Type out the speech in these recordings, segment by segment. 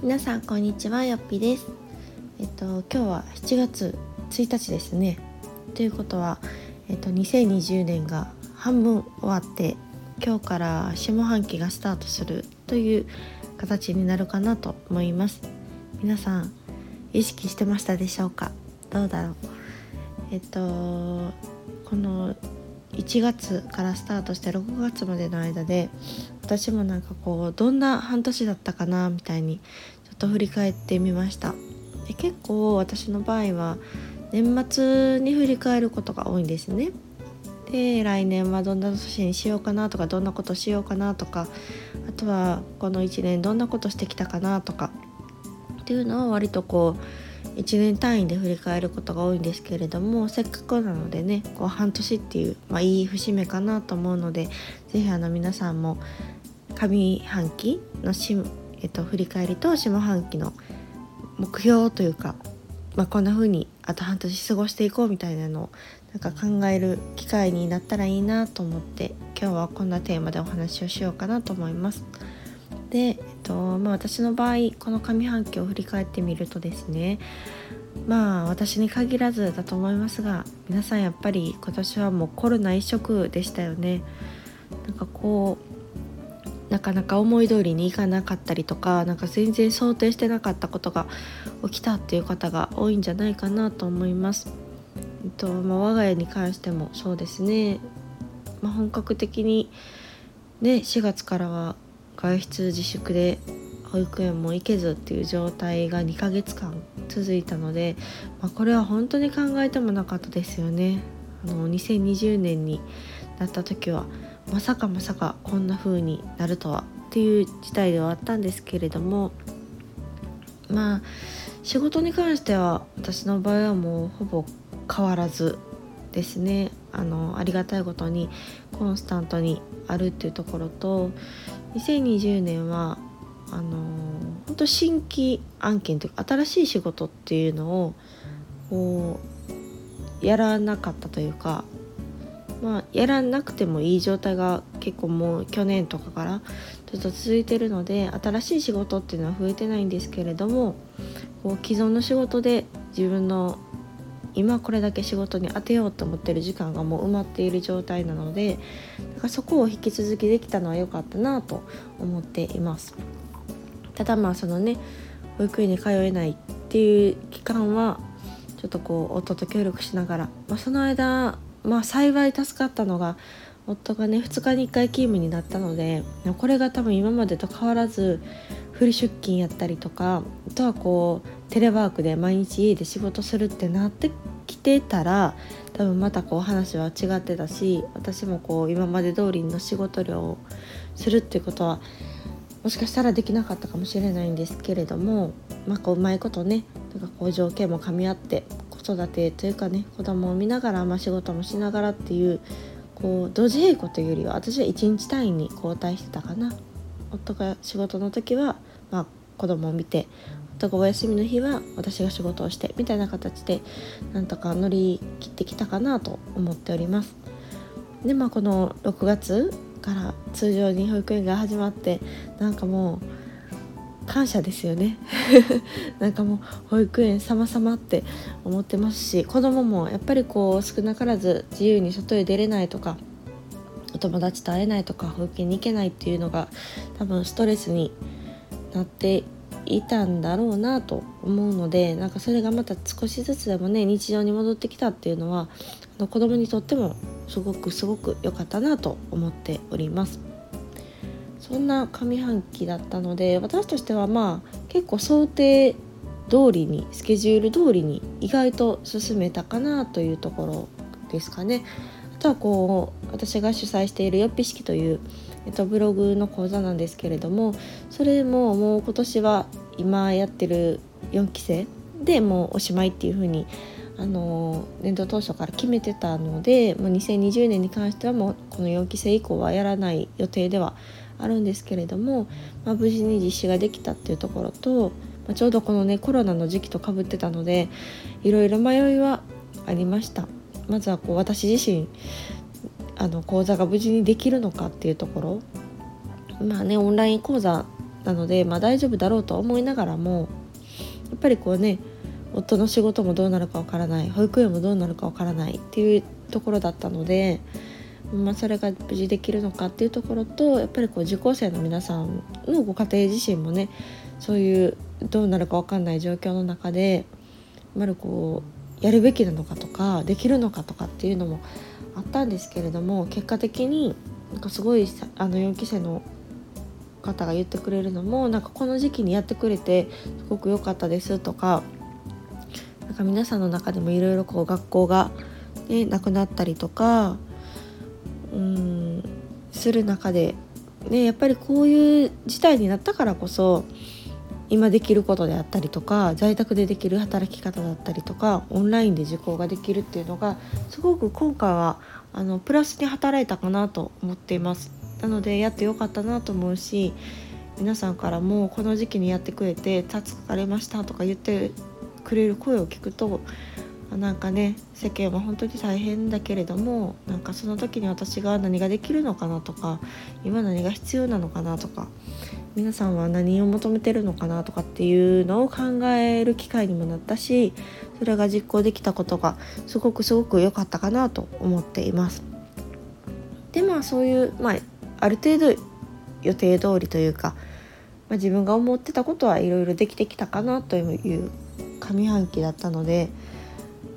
皆さんこんにちはよっぴです。えっと今日は7月1日ですね。ということはえっと2020年が半分終わって今日から下半期がスタートするという形になるかなと思います。皆さん意識してましたでしょうか？どうだろう？えっとこの1月からスタートして6月までの間で私もなんかこうどんな半年だったかなみたいにちょっと振り返ってみました。で結構私の場合は年末に振り返ることが多いんですね。で来年はどんな年にしようかなとかどんなことしようかなとかあとはこの1年どんなことしてきたかなとかっていうのを割とこう1年単位で振り返ることが多いんですけれどもせっかくなのでねこう半年っていう、まあ、いい節目かなと思うので是非皆さんも上半期のし、えっと、振り返りと下半期の目標というか、まあ、こんな風にあと半年過ごしていこうみたいなのをなんか考える機会になったらいいなと思って今日はこんなテーマでお話をしようかなと思います。で、えっとまあ、私の場合この上半期を振り返ってみるとですねまあ私に限らずだと思いますが皆さんやっぱり今年はもうコロナ一色でしたよね。なんかこうなかなか思い通りにいかなかったりとかなんか全然想定してなかったことが起きたっていう方が多いんじゃないかなと思います。えっとまあ、我が家に関してもそうですね、まあ、本格的にね4月からは外出自粛で保育園も行けずっていう状態が2ヶ月間続いたので、まあ、これは本当に考えてもなかったですよね。あの2020年になった時はまさかまさかこんな風になるとはっていう事態ではあったんですけれどもまあ仕事に関しては私の場合はもうほぼ変わらずですねあのありがたいことにコンスタントにあるっていうところと2020年はあの本当新規案件というか新しい仕事っていうのをこうやらなかったというかまあやらなくてもいい状態が結構もう去年とかからずっと続いてるので新しい仕事っていうのは増えてないんですけれどもこう既存の仕事で自分の今これだけ仕事に当てようと思ってる時間がもう埋まっている状態なのでだからそこを引き続きできたのは良かったなと思っています。ただまあそのね保育園に通えないっていう期間はちょっとこう夫と協力しながら、まあ、その間まあ幸い助かったのが夫がね2日に1回勤務になったのでこれが多分今までと変わらずフル出勤やったりとかあとはこうテレワークで毎日家で仕事するってなってきてたら多分またこう話は違ってたし私もこう今まで通りの仕事量をするっていうことはもしかしたらできなかったかもしれないんですけれども、まあ、こううまいことねなんかこう条件も噛み合って子育てというかね子供を見ながら、まあ、仕事もしながらっていうこう同時並行というよりは私は1日単位に交代してたかな。夫が仕事の時は、まあ、子供を見て夫がお休みの日は私が仕事をしてみたいな形でなんとか乗り切ってきたかなと思っております。でまあこの6月から通常に保育園が始まってなんかもう感謝ですよね なんかもう保育園様々って思ってますし子供もやっぱりこう少なからず自由に外へ出れないとかお友達と会えないとか保育園に行けないっていうのが多分ストレスになっていたんだろうなと思うのでなんかそれがまた少しずつでもね日常に戻ってきたっていうのはあの子供にとってもすごくすごく良かったなと思っております。そんな上半期だったので私としてはまあ結構想定通りにスケジュール通りに意外と進めたかなというところですかね。あとはこう私が主催しているよっぴ式という、えっと、ブログの講座なんですけれどもそれももう今年は今やってる4期生でもうおしまいっていう風にあの年度当初から決めてたのでもう2020年に関してはもうこの4期生以降はやらない予定ではあるんですけれども、まあ、無事に実施ができたっていうところと、まあ、ちょうどこのねコロナの時期とかぶってたのでいろいろ迷いはありました。まずはこう私自身あの講座が無事にできるのかっていうところまあねオンライン講座なので、まあ、大丈夫だろうと思いながらもやっぱりこうね夫の仕事もどうなるかわからない保育園もどうなるかわからないっていうところだったので、まあ、それが無事できるのかっていうところとやっぱりこう受講生の皆さんのご家庭自身もねそういうどうなるか分かんない状況の中でまるこうやるべきなのかとかできるのかとかっていうのもあったんですけれども結果的になんかすごいあの4期生の方が言ってくれるのもなんかこの時期にやってくれてすごく良かったですとかなんか皆さんの中でもいろいろこう学校が、ね、なくなったりとかうんする中で、ね、やっぱりこういう事態になったからこそ今できることであったりとか在宅でできる働き方だったりとかオンラインで受講ができるっていうのがすごく今回はあのプラスに働いたかなと思っています。なのでやってよかったなと思うし皆さんからもこの時期にやってくれて助かりましたとか言ってくれる声を聞くとなんかね世間は本当に大変だけれどもなんかその時に私が何ができるのかなとか今何が必要なのかなとか皆さんは何を求めてるのかなとかっていうのを考える機会にもなったしそれが実行できたことがすごくすごく良かったかなと思っています。でまあそういう、まあ、ある程度予定通りというか、まあ、自分が思ってたことはいろいろできてきたかなという上半期だったので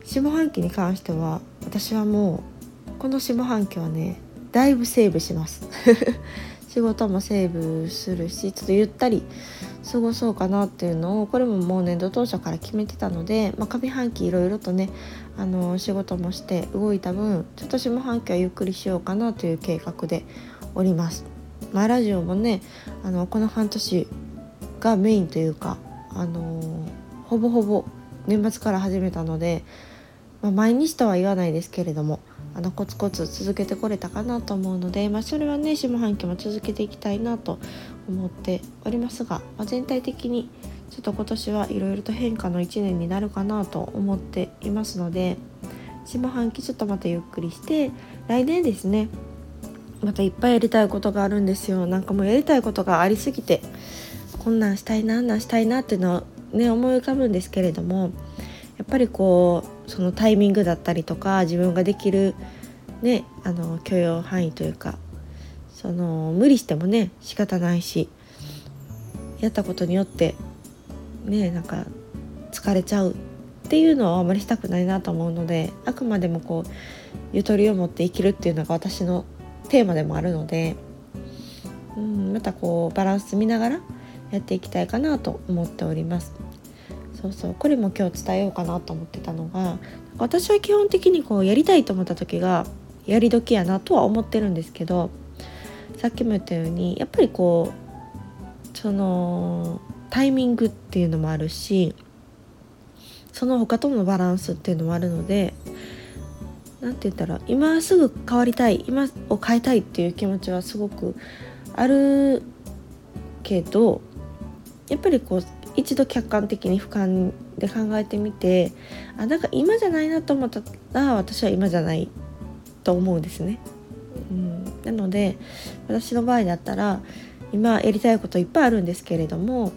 下半期に関しては私はもうこの下半期はねだいぶセーブします 仕事もセーブするしちょっとゆったり過ごそうかなっていうのをこれももう年度当初から決めてたので、まあ、上半期いろいろとねあの仕事もして動いた分ちょっと下半期はゆっくりしようかなという計画でおります。まあ、ラジオもねあのこの半年がメインというかあのほぼほぼ年末から始めたのでまあ、毎日とは言わないですけれどもあのコツコツ続けてこれたかなと思うので、まあ、それはね下半期も続けていきたいなと思っておりますが、まあ、全体的にちょっと今年はいろいろと変化の1年になるかなと思っていますので下半期ちょっとまたゆっくりして来年ですねまたいっぱいやりたいことがあるんですよ。なんかもうやりたいことがありすぎてこんなんしたいなあんなんしたいなっていうのをね思い浮かぶんですけれどもやっぱりこうそのタイミングだったりとか自分ができるねあの許容範囲というかその無理してもね仕方ないしやったことによってねなんか疲れちゃうっていうのはあまりしたくないなと思うのであくまでもこうゆとりを持って生きるっていうのが私のテーマでもあるので、うん、またこうバランス見ながらやっていきたいかなと思っております。そうそう。これも今日伝えようかなと思ってたのが私は基本的にこうやりたいと思った時がやり時やなとは思ってるんですけどさっきも言ったようにやっぱりこうそのタイミングっていうのもあるしその他とのバランスっていうのもあるので何て言ったら今すぐ変わりたい今を変えたいっていう気持ちはすごくあるけどやっぱりこう一度客観的に俯瞰で考えてみてあなんか今じゃないなと思ったら私は今じゃないと思うんですね。うん、なので私の場合だったら今やりたいこといっぱいあるんですけれども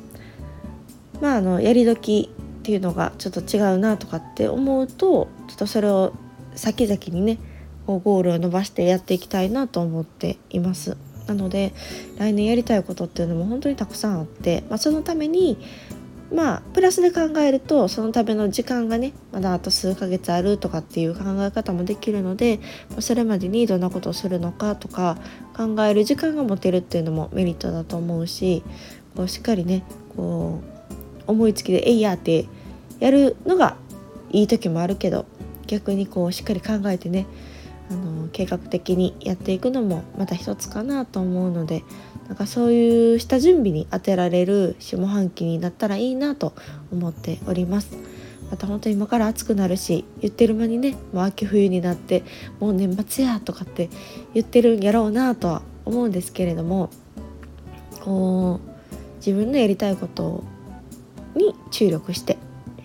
まああのやり時っていうのがちょっと違うなとかって思うとちょっとそれを先々にねゴールを伸ばしてやっていきたいなと思っています。なので来年やりたいことっていうのも本当にたくさんあって、まあ、そのためにまあプラスで考えるとそのための時間がねまだあと数ヶ月あるとかっていう考え方もできるのでそれまでにどんなことをするのかとか考える時間が持てるっていうのもメリットだと思うしこうしっかりねこう思いつきで「えいや」ってやるのがいい時もあるけど逆にこうしっかり考えてね計画的にやっていくのもまた一つかなと思うのでなんかそういう下準備に当てられる下半期になったらいいなと思っております。また本当に今から暑くなるし言ってる間にねもう秋冬になってもう年末やとかって言ってるんやろうなとは思うんですけれどもこう自分のやりたいことに注力して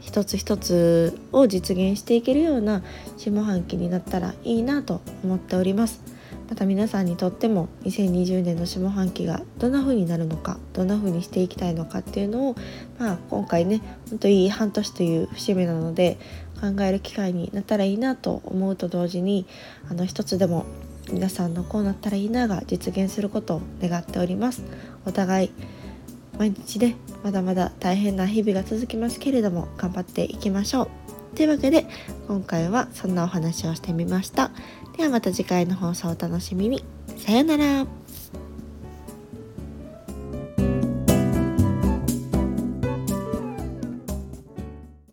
一つ一つを実現していけるような下半期になったらいいなと思っております。また皆さんにとっても2020年の下半期がどんな風になるのかどんな風にしていきたいのかっていうのを、まあ、今回ねほんといい半年という節目なので考える機会になったらいいなと思うと同時にあの一つでも皆さんのこうなったらいいなが実現することを願っております。お互い毎日ねまだまだ大変な日々が続きますけれども頑張っていきましょう。というわけで今回はそんなお話をしてみました。ではまた次回の放送お楽しみに。さようなら。